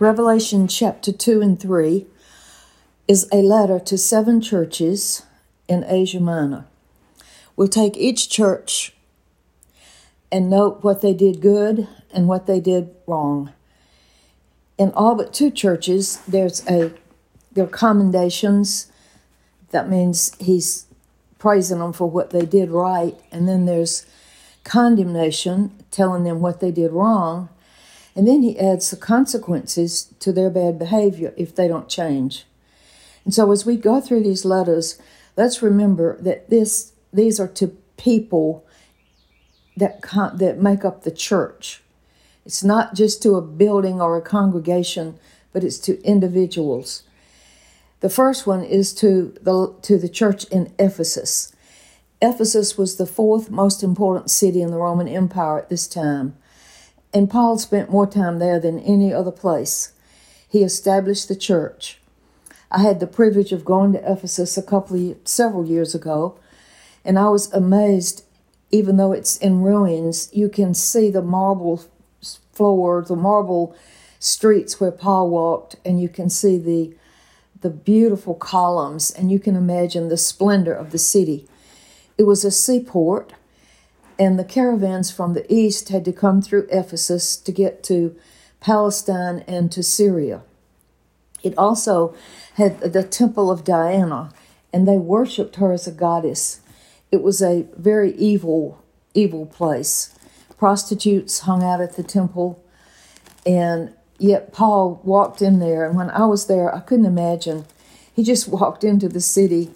Revelation chapter 2 and 3 is a letter to seven churches in Asia Minor. We'll take each church and note what they did good and what they did wrong. In all but two churches, there's a there are commendations. That means he's praising them for what they did right, and then there's condemnation, telling them what they did wrong. And then he adds the consequences to their bad behavior if they don't change. And so as we go through these letters, let's remember that this these are to people that that make up the church. It's not just to a building or a congregation, but it's to individuals. The first one is to the to the church in Ephesus. Ephesus was the fourth most important city in the Roman Empire at this time. And Paul spent more time there than any other place. He established the church. I had the privilege of going to Ephesus a couple of several years ago, and I was amazed. Even though it's in ruins, you can see the marble floors, the marble streets where Paul walked, and you can see the the beautiful columns, and you can imagine the splendor of the city. It was a seaport, and the caravans from the east had to come through Ephesus to get to Palestine and to Syria. It also had the temple of Diana, and they worshipped her as a goddess. It was a very evil, evil place. Prostitutes hung out at the temple, and yet Paul walked in there. And when I was there, I couldn't imagine. He just walked into the city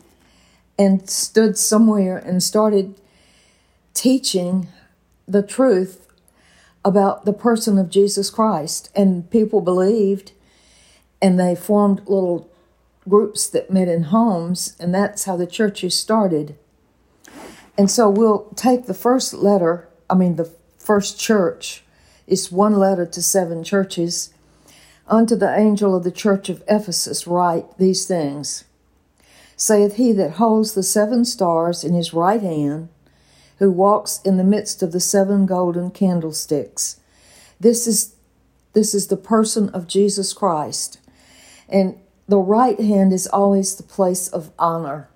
and stood somewhere and started teaching the truth about the person of Jesus Christ. And people believed, and they formed little groups that met in homes, and that's how the churches started. And so we'll take the first letter, I mean, the first church, it's one letter to seven churches. Unto the angel of the church of Ephesus, write these things Saith he that holds the seven stars in his right hand, who walks in the midst of the seven golden candlesticks. This is this is the person of Jesus Christ. And the right hand is always the place of honor.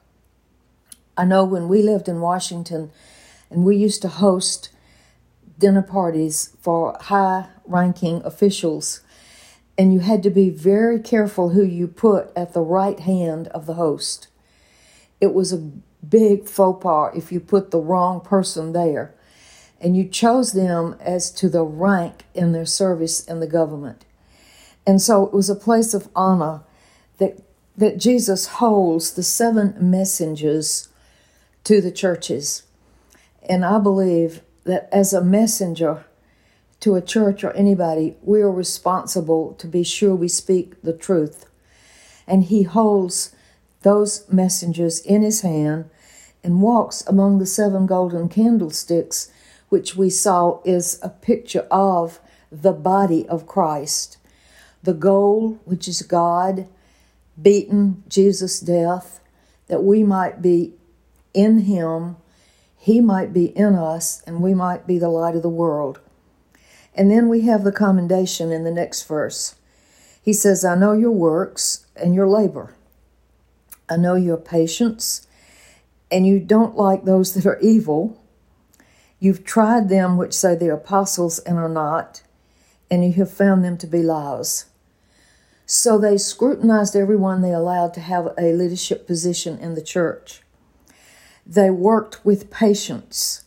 I know when we lived in Washington and we used to host dinner parties for high ranking officials, and you had to be very careful who you put at the right hand of the host. It was a big faux pas if you put the wrong person there. And you chose them as to the rank in their service in the government. And so it was a place of honor that, that Jesus holds the seven messengers to the churches. And I believe that as a messenger to a church or anybody, we are responsible to be sure we speak the truth. And He holds those messengers in his hand and walks among the seven golden candlesticks, which we saw is a picture of the body of Christ. The goal, which is God, beaten Jesus' death, that we might be in him, he might be in us, and we might be the light of the world. And then we have the commendation in the next verse. He says, I know your works and your labor I know your patience, and you don't like those that are evil. You've tried them which say they're apostles and are not, and you have found them to be lies. So they scrutinized everyone they allowed to have a leadership position in the church. They worked with patience.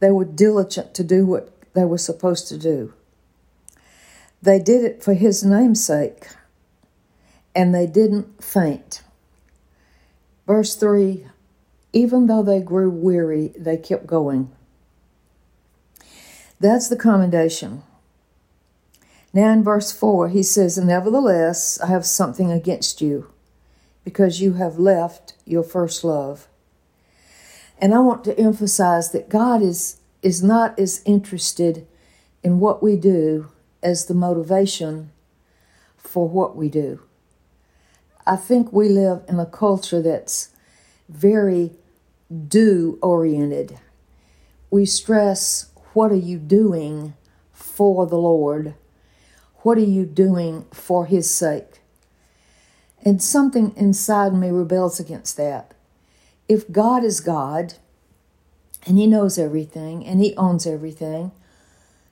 They were diligent to do what they were supposed to do. They did it for his name's sake, and they didn't faint. Verse 3 Even though they grew weary, they kept going. That's the commendation. Now in verse 4, he says, Nevertheless, I have something against you, because you have left your first love. And I want to emphasize that God is, is not as interested in what we do as the motivation for what we do. I think we live in a culture that's very do oriented. We stress what are you doing for the Lord? What are you doing for His sake? And something inside me rebels against that. If God is God, and He knows everything, and He owns everything,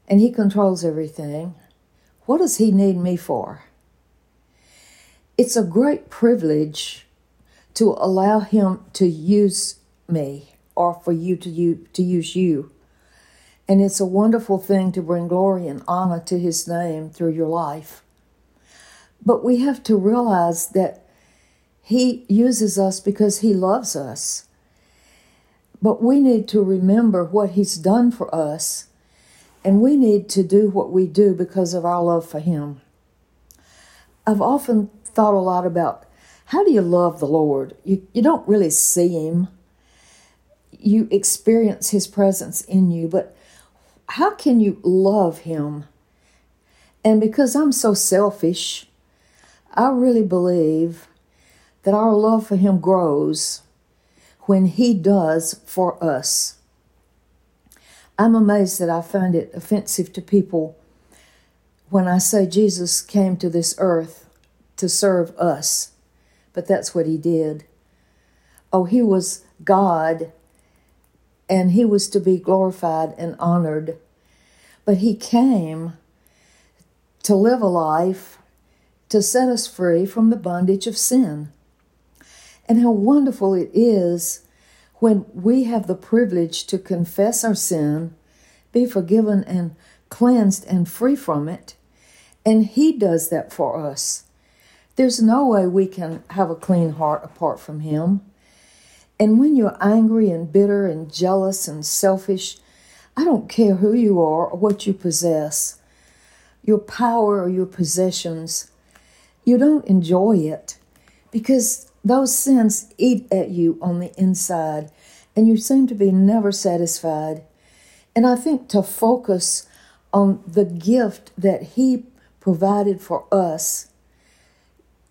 and He controls everything, what does He need me for? It's a great privilege to allow Him to use me or for you to, use, to use you. And it's a wonderful thing to bring glory and honor to His name through your life. But we have to realize that He uses us because He loves us. But we need to remember what He's done for us, and we need to do what we do because of our love for Him. I've often thought a lot about how do you love the Lord? You, you don't really see Him, you experience His presence in you, but how can you love Him? And because I'm so selfish, I really believe that our love for Him grows when He does for us. I'm amazed that I find it offensive to people when I say Jesus came to this earth to serve us, but that's what He did. Oh, He was God and He was to be glorified and honored, but He came to live a life to set us free from the bondage of sin. And how wonderful it is when we have the privilege to confess our sin, be forgiven and cleansed and free from it, and He does that for us. There's no way we can have a clean heart apart from Him. And when you're angry and bitter and jealous and selfish, I don't care who you are or what you possess, your power or your possessions, you don't enjoy it because those sins eat at you on the inside and you seem to be never satisfied. And I think to focus on the gift that He provided for us,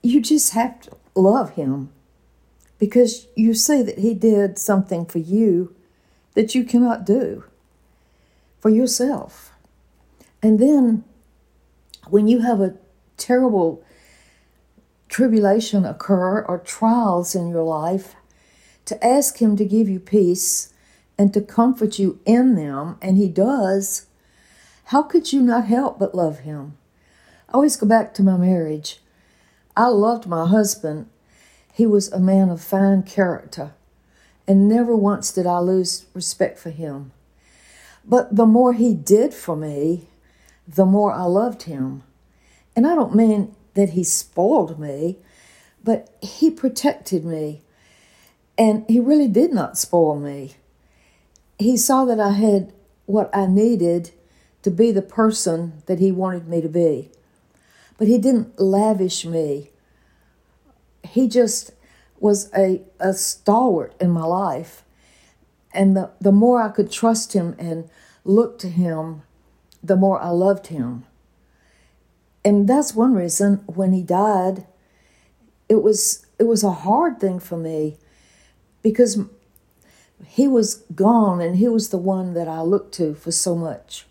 you just have to love Him because you see that He did something for you that you cannot do for yourself. And then when you have a terrible tribulation occur or trials in your life, to ask Him to give you peace and to comfort you in them, and He does, how could you not help but love Him? I always go back to my marriage. I loved my husband. He was a man of fine character, and never once did I lose respect for him. But the more he did for me, the more I loved him. And I don't mean that he spoiled me, but he protected me. And he really did not spoil me. He saw that I had what I needed to be the person that he wanted me to be. But he didn't lavish me. He just was a, a stalwart in my life. And the, the more I could trust him and look to him, the more I loved him and that's one reason when he died it was it was a hard thing for me because he was gone and he was the one that I looked to for so much.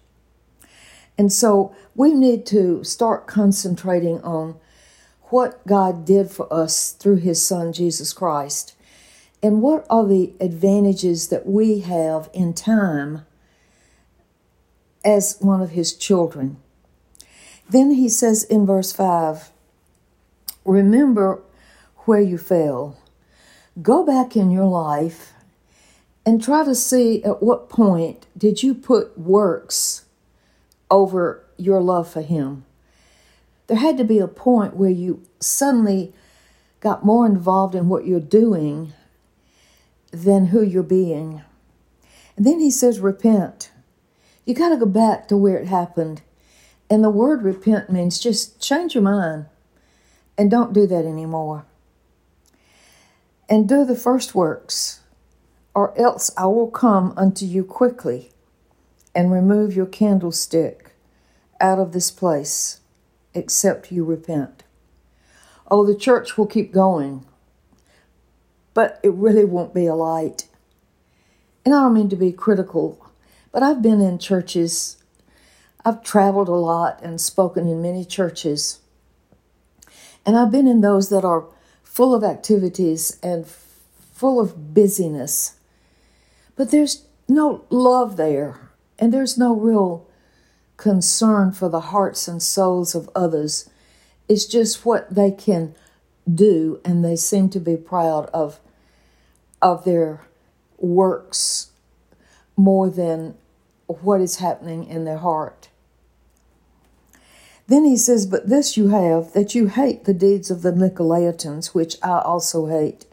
And so we need to start concentrating on what God did for us through his son Jesus Christ and what are the advantages that we have in time as one of his children. Then he says in verse 5 Remember where you fell. Go back in your life and try to see at what point did you put works over your love for him. There had to be a point where you suddenly got more involved in what you're doing than who you're being. And then he says, repent. You got to go back to where it happened and the word repent means just change your mind and don't do that anymore. And do the first works, or else I will come unto you quickly and remove your candlestick out of this place, except you repent. Oh, the church will keep going, but it really won't be a light. And I don't mean to be critical, but I've been in churches I've traveled a lot and spoken in many churches. And I've been in those that are full of activities and full of busyness. But there's no love there, and there's no real concern for the hearts and souls of others. It's just what they can do, and they seem to be proud of, of their works more than what is happening in their heart. Then he says, But this you have, that you hate the deeds of the Nicolaitans, which I also hate.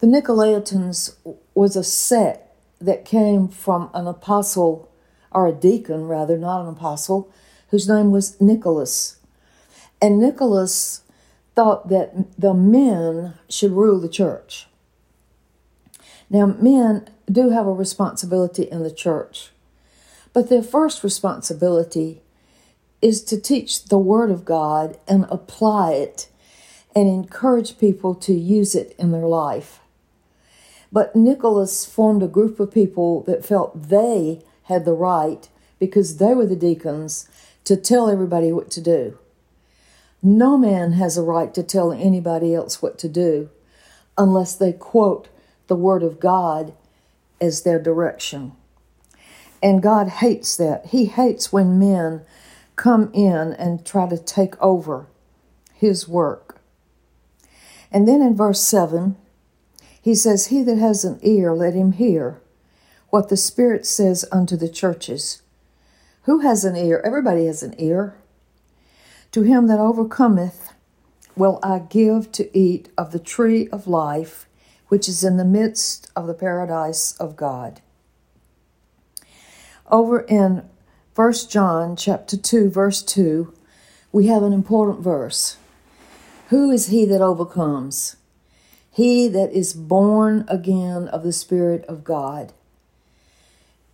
The Nicolaitans was a sect that came from an apostle, or a deacon rather, not an apostle, whose name was Nicholas. And Nicholas thought that the men should rule the church. Now, men do have a responsibility in the church, but their first responsibility is to teach the Word of God and apply it and encourage people to use it in their life. But Nicholas formed a group of people that felt they had the right, because they were the deacons, to tell everybody what to do. No man has a right to tell anybody else what to do unless they quote the Word of God as their direction. And God hates that. He hates when men come in and try to take over his work. And then in verse 7, he says, He that has an ear, let him hear what the Spirit says unto the churches. Who has an ear? Everybody has an ear. To him that overcometh will I give to eat of the tree of life, which is in the midst of the paradise of God. Over in 1 John chapter 2 verse 2, we have an important verse. Who is he that overcomes? He that is born again of the Spirit of God.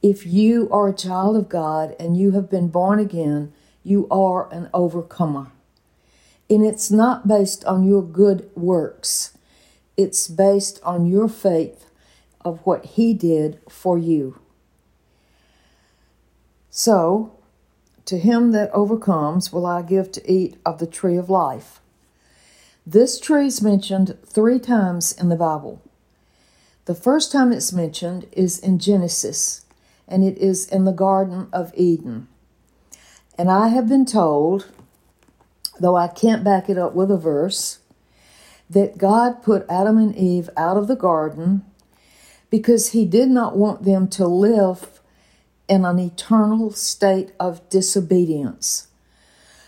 If you are a child of God and you have been born again, you are an overcomer. And it's not based on your good works, it's based on your faith of what He did for you. So, to him that overcomes will I give to eat of the tree of life. This tree is mentioned three times in the Bible. The first time it's mentioned is in Genesis, and it is in the Garden of Eden. And I have been told, though I can't back it up with a verse, that God put Adam and Eve out of the garden because he did not want them to live in an eternal state of disobedience.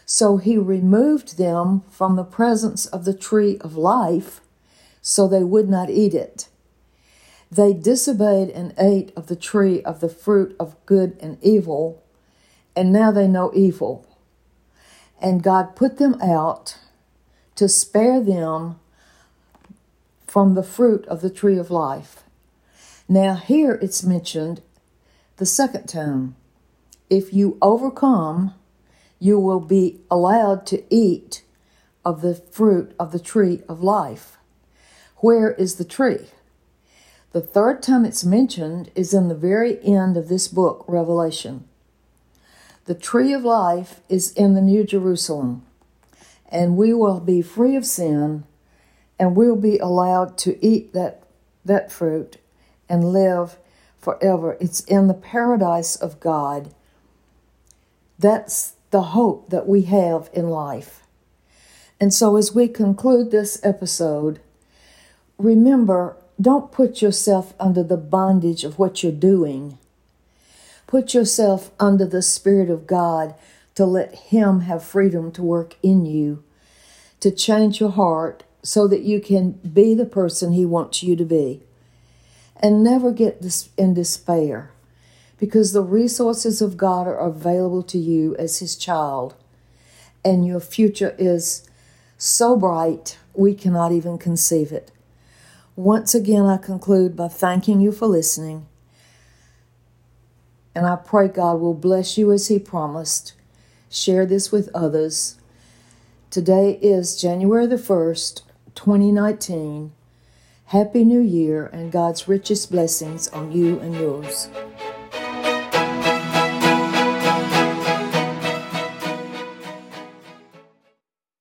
So he removed them from the presence of the tree of life so they would not eat it. They disobeyed and ate of the tree of the fruit of good and evil, and now they know evil. And God put them out to spare them from the fruit of the tree of life. Now, here it's mentioned the second time. If you overcome, you will be allowed to eat of the fruit of the tree of life. Where is the tree? The third time it's mentioned is in the very end of this book, Revelation. The tree of life is in the New Jerusalem, and we will be free of sin, and we'll be allowed to eat that, that fruit and live forever. It's in the paradise of God. That's the hope that we have in life. And so, as we conclude this episode, remember don't put yourself under the bondage of what you're doing. Put yourself under the Spirit of God to let Him have freedom to work in you, to change your heart so that you can be the person He wants you to be and never get in despair because the resources of God are available to you as His child, and your future is so bright we cannot even conceive it. Once again, I conclude by thanking you for listening, and I pray God will bless you as He promised. Share this with others. Today is January the 1st, 2019. Happy New Year and God's richest blessings on you and yours.